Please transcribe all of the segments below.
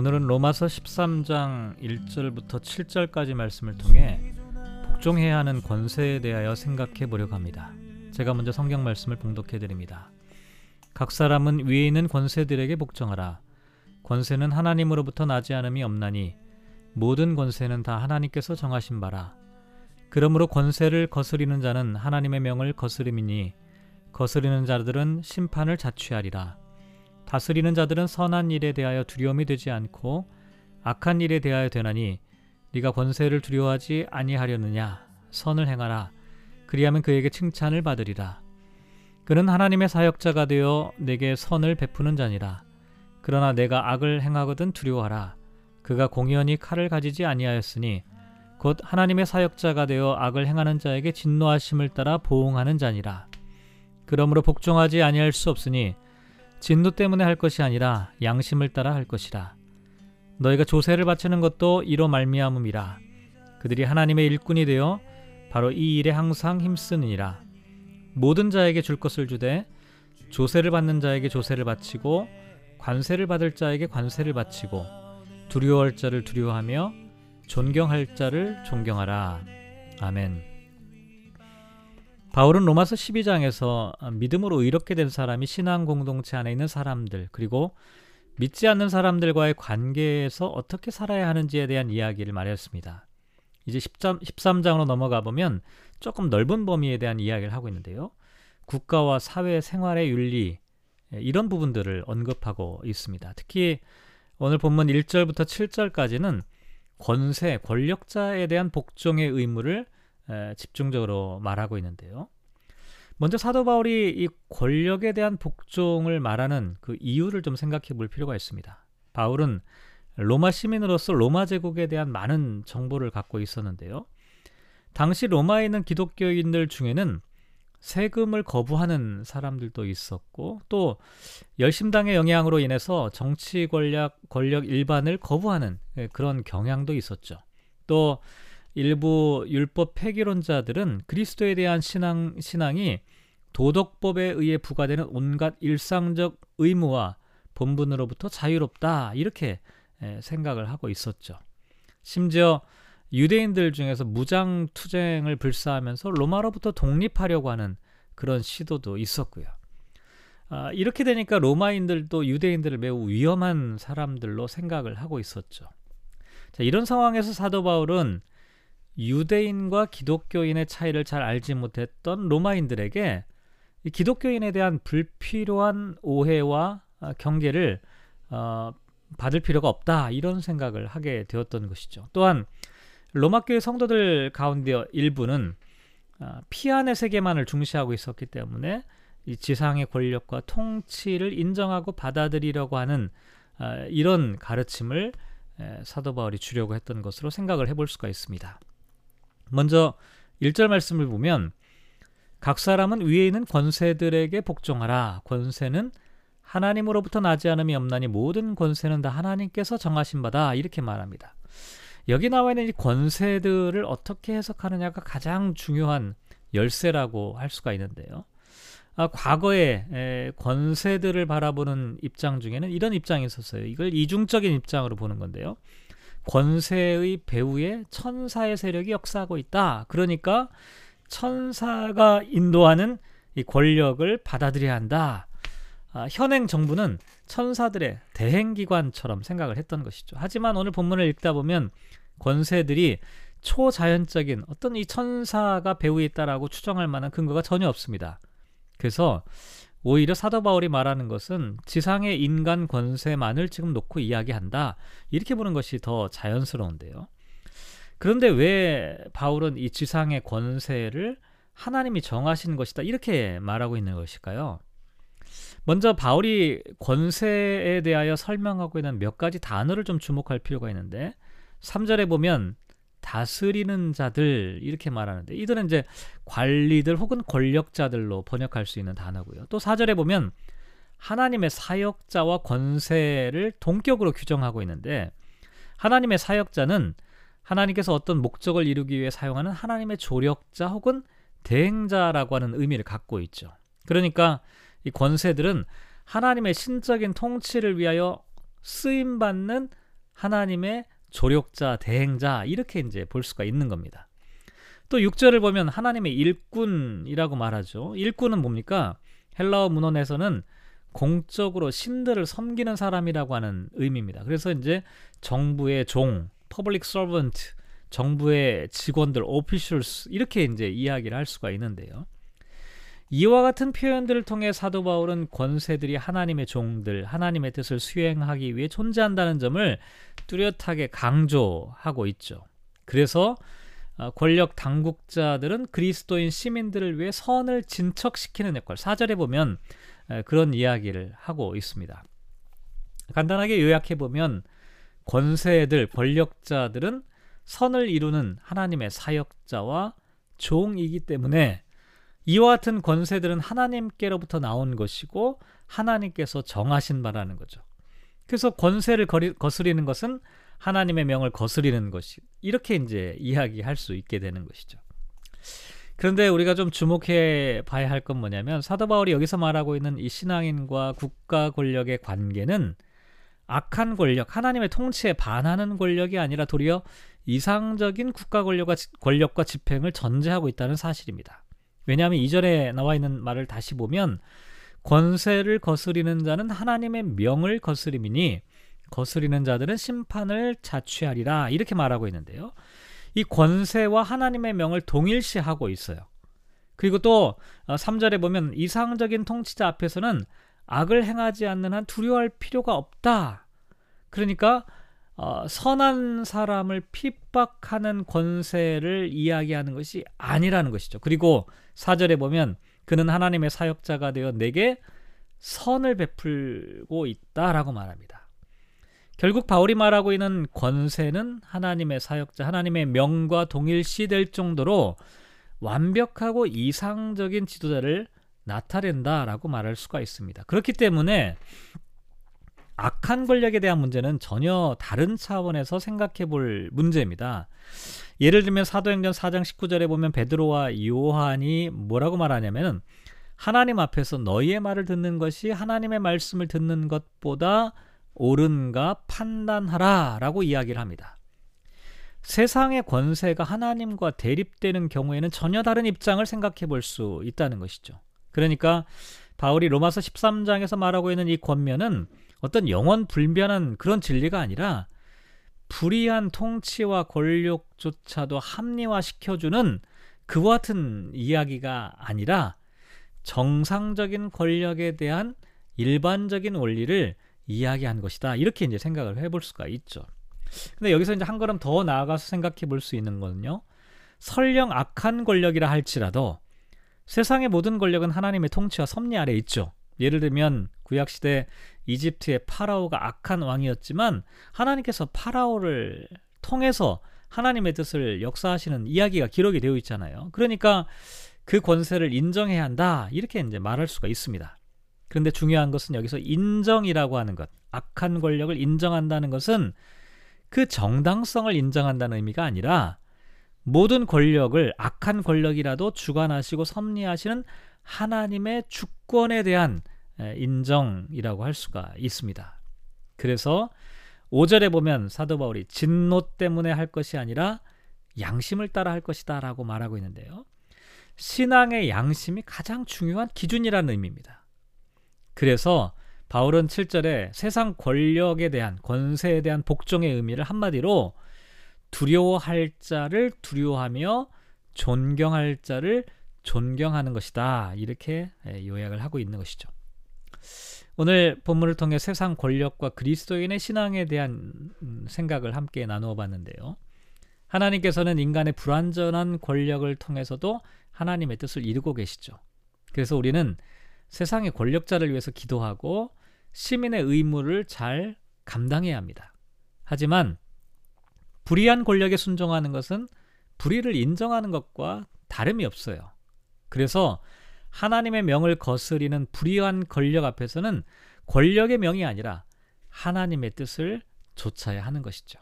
오늘은 로마서 13장 1절부터 7절까지 말씀을 통해 복종해야 하는 권세에 대하여 생각해 보려고 합니다. 제가 먼저 성경 말씀을 봉독해 드립니다. 각 사람은 위에 있는 권세들에게 복종하라. 권세는 하나님으로부터 나지 않음이 없나니 모든 권세는 다 하나님께서 정하신 바라. 그러므로 권세를 거스리는 자는 하나님의 명을 거스림이니 거스리는 자들은 심판을 자취하리라. 다스리는 자들은 선한 일에 대하여 두려움이 되지 않고 악한 일에 대하여 되나니 네가 권세를 두려워하지 아니하려느냐? 선을 행하라. 그리하면 그에게 칭찬을 받으리라. 그는 하나님의 사역자가 되어 내게 선을 베푸는 자니라. 그러나 내가 악을 행하거든 두려워하라. 그가 공연히 칼을 가지지 아니하였으니 곧 하나님의 사역자가 되어 악을 행하는 자에게 진노하심을 따라 보응하는 자니라. 그러므로 복종하지 아니할 수 없으니 진노 때문에 할 것이 아니라 양심을 따라 할 것이라. 너희가 조세를 바치는 것도 이로 말미암음이라. 그들이 하나님의 일꾼이 되어 바로 이 일에 항상 힘쓰느니라. 모든 자에게 줄 것을 주되 조세를 받는 자에게 조세를 바치고 관세를 받을 자에게 관세를 바치고 두려워할 자를 두려워하며 존경할 자를 존경하라. 아멘. 바울은 로마서 12장에서 믿음으로 의롭게 된 사람이 신앙 공동체 안에 있는 사람들 그리고 믿지 않는 사람들과의 관계에서 어떻게 살아야 하는지에 대한 이야기를 말했습니다. 이제 13, 13 장으로 넘어가 보면 조금 넓은 범위에 대한 이야기를 하고 있는데요. 국가와 사회 생활의 윤리 이런 부분들을 언급하고 있습니다. 특히 오늘 본문 1절부터 7절까지는 권세, 권력자에 대한 복종의 의무를 집중적으로 말하고 있는데요. 먼저 사도 바울이 이 권력에 대한 복종을 말하는 그 이유를 좀 생각해 볼 필요가 있습니다. 바울은 로마 시민으로서 로마 제국에 대한 많은 정보를 갖고 있었는데요. 당시 로마에 있는 기독교인들 중에는 세금을 거부하는 사람들도 있었고 또 열심당의 영향으로 인해서 정치 권력 권력 일반을 거부하는 그런 경향도 있었죠. 또 일부 율법 폐기론자들은 그리스도에 대한 신앙, 신앙이 도덕법에 의해 부과되는 온갖 일상적 의무와 본분으로부터 자유롭다 이렇게 생각을 하고 있었죠. 심지어 유대인들 중에서 무장 투쟁을 불사하면서 로마로부터 독립하려고 하는 그런 시도도 있었고요. 아, 이렇게 되니까 로마인들도 유대인들을 매우 위험한 사람들로 생각을 하고 있었죠. 자, 이런 상황에서 사도 바울은 유대인과 기독교인의 차이를 잘 알지 못했던 로마인들에게 기독교인에 대한 불필요한 오해와 아, 경계를 어, 받을 필요가 없다 이런 생각을 하게 되었던 것이죠. 또한 로마교회 성도들 가운데 일부는 아, 피안의 세계만을 중시하고 있었기 때문에 이 지상의 권력과 통치를 인정하고 받아들이려고 하는 아, 이런 가르침을 사도 바울이 주려고 했던 것으로 생각을 해볼 수가 있습니다. 먼저 1절 말씀을 보면 각 사람은 위에 있는 권세들에게 복종하라. 권세는 하나님으로부터 나지 않음이 없나니 모든 권세는 다 하나님께서 정하신 바다. 이렇게 말합니다. 여기 나와 있는 이 권세들을 어떻게 해석하느냐가 가장 중요한 열쇠라고 할 수가 있는데요. 아, 과거에 에, 권세들을 바라보는 입장 중에는 이런 입장이 있었어요. 이걸 이중적인 입장으로 보는 건데요. 권세의 배후에 천사의 세력이 역사하고 있다. 그러니까 천사가 인도하는 이 권력을 받아들여야 한다. 아, 현행 정부는 천사들의 대행기관처럼 생각을 했던 것이죠. 하지만 오늘 본문을 읽다 보면 권세들이 초자연적인 어떤 이 천사가 배후에 있다라고 추정할 만한 근거가 전혀 없습니다. 그래서 오히려 사도 바울이 말하는 것은 지상의 인간 권세만을 지금 놓고 이야기한다. 이렇게 보는 것이 더 자연스러운데요. 그런데 왜 바울은 이 지상의 권세를 하나님이 정하신 것이다. 이렇게 말하고 있는 것일까요? 먼저 바울이 권세에 대하여 설명하고 있는 몇 가지 단어를 좀 주목할 필요가 있는데 3절에 보면 다스리는 자들 이렇게 말하는데 이들은 이제 관리들 혹은 권력자들로 번역할 수 있는 단어고요. 또 사절에 보면 하나님의 사역자와 권세를 동격으로 규정하고 있는데 하나님의 사역자는 하나님께서 어떤 목적을 이루기 위해 사용하는 하나님의 조력자 혹은 대행자라고 하는 의미를 갖고 있죠. 그러니까 이 권세들은 하나님의 신적인 통치를 위하여 쓰임 받는 하나님의 조력자, 대행자 이렇게 이제 볼 수가 있는 겁니다. 또 6절을 보면 하나님의 일꾼이라고 말하죠. 일꾼은 뭡니까? 헬라어 문헌에서는 공적으로 신들을 섬기는 사람이라고 하는 의미입니다. 그래서 이제 정부의 종, public servant, 정부의 직원들, officials 이렇게 이제 이야기를 할 수가 있는데요. 이와 같은 표현들을 통해 사도 바울은 권세들이 하나님의 종들, 하나님의 뜻을 수행하기 위해 존재한다는 점을 뚜렷하게 강조하고 있죠. 그래서 어, 권력 당국자들은 그리스도인 시민들을 위해 선을 진척시키는 역할. 사절에 보면 그런 이야기를 하고 있습니다. 간단하게 요약해 보면 권세들, 권력자들은 선을 이루는 하나님의 사역자와 종이기 때문에 이와 같은 권세들은 하나님께로부터 나온 것이고 하나님께서 정하신 바라는 거죠. 그래서 권세를 거스리는 것은 하나님의 명을 거스리는 것이 이렇게 이제 이야기할 수 있게 되는 것이죠. 그런데 우리가 좀 주목해 봐야 할 건 뭐냐면 사도 바울이 여기서 말하고 있는 이 신앙인과 국가 권력의 관계는 악한 권력, 하나님의 통치에 반하는 권력이 아니라 도리어 이상적인 국가 권력과, 권력과 집행을 전제하고 있다는 사실입니다. 왜냐하면 이전에 나와 있는 말을 다시 보면 권세를 거스리는 자는 하나님의 명을 거스림이니 거스리는 자들은 심판을 자취하리라 이렇게 말하고 있는데요. 이 권세와 하나님의 명을 동일시하고 있어요. 그리고 또 3절에 어, 보면 이상적인 통치자 앞에서는 악을 행하지 않는 한 두려워할 필요가 없다. 그러니까 어, 선한 사람을 핍박하는 권세를 이야기하는 것이 아니라는 것이죠. 그리고 4절에 보면 그는 하나님의 사역자가 되어 내게 선을 베풀고 있다라고 말합니다. 결국 바울이 말하고 있는 권세는 하나님의 사역자, 하나님의 명과 동일시 될 정도로 완벽하고 이상적인 지도자를 나타낸다라고 말할 수가 있습니다. 그렇기 때문에 악한 권력에 대한 문제는 전혀 다른 차원에서 생각해 볼 문제입니다. 예를 들면 사도행전 4장 19절에 보면 베드로와 요한이 뭐라고 말하냐면 하나님 앞에서 너희의 말을 듣는 것이 하나님의 말씀을 듣는 것보다 옳은가 판단하라 라고 이야기를 합니다. 세상의 권세가 하나님과 대립되는 경우에는 전혀 다른 입장을 생각해 볼 수 있다는 것이죠. 그러니까 바울이 로마서 13장에서 말하고 있는 이 권면은 어떤 영원 불변한 그런 진리가 아니라 불의한 통치와 권력조차도 합리화시켜주는 그와 같은 이야기가 아니라 정상적인 권력에 대한 일반적인 원리를 이야기한 것이다. 이렇게 이제 생각을 해볼 수가 있죠. 근데 여기서 이제 한 걸음 더 나아가서 생각해 볼 수 있는 거는요. 설령 악한 권력이라 할지라도 세상의 모든 권력은 하나님의 통치와 섭리 아래 있죠. 예를 들면 구약 시대 이집트의 파라오가 악한 왕이었지만 하나님께서 파라오를 통해서 하나님의 뜻을 역사하시는 이야기가 기록이 되어 있잖아요. 그러니까 그 권세를 인정해야 한다. 이렇게 이제 말할 수가 있습니다. 그런데 중요한 것은 여기서 인정이라고 하는 것, 악한 권력을 인정한다는 것은 그 정당성을 인정한다는 의미가 아니라 모든 권력을 악한 권력이라도 주관하시고 섭리하시는 하나님의 주권에 대한 인정이라고 할 수가 있습니다. 그래서 5절에 보면 사도 바울이 진노 때문에 할 것이 아니라 양심을 따라 할 것이다 라고 말하고 있는데요. 신앙의 양심이 가장 중요한 기준이라는 의미입니다. 그래서 바울은 7절에 세상 권력에 대한 권세에 대한 복종의 의미를 한마디로 두려워할 자를 두려워하며 존경할 자를 존경하는 것이다. 이렇게 예, 요약을 하고 있는 것이죠. 오늘 본문을 통해 세상 권력과 그리스도인의 신앙에 대한 음, 생각을 함께 나누어 봤는데요. 하나님께서는 인간의 불완전한 권력을 통해서도 하나님의 뜻을 이루고 계시죠. 그래서 우리는 세상의 권력자를 위해서 기도하고 시민의 의무를 잘 감당해야 합니다. 하지만 불의한 권력에 순종하는 것은 불의를 인정하는 것과 다름이 없어요. 그래서 하나님의 명을 거스리는 불의한 권력 앞에서는 권력의 명이 아니라 하나님의 뜻을 좇아야 하는 것이죠.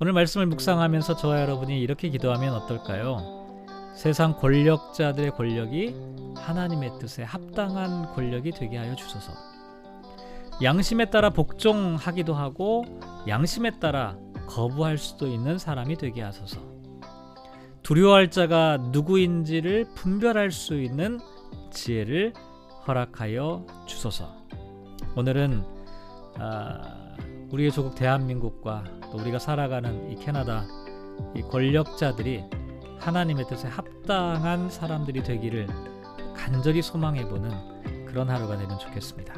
오늘 말씀을 묵상하면서 저와 여러분이 이렇게 기도하면 어떨까요? 세상 권력자들의 권력이 하나님의 뜻에 합당한 권력이 되게 하여 주소서. 양심에 따라 복종하기도 하고 양심에 따라 거부할 수도 있는 사람이 되게 하소서. 두려워할 자가 누구인지를 분별할 수 있는 지혜를 허락하여 주소서. 오늘은 아, 우리의 조국 대한민국과 또 우리가 살아가는 이 캐나다 이 권력자들이 하나님의 뜻에 합당한 사람들이 되기를 간절히 소망해 보는 그런 하루가 되면 좋겠습니다.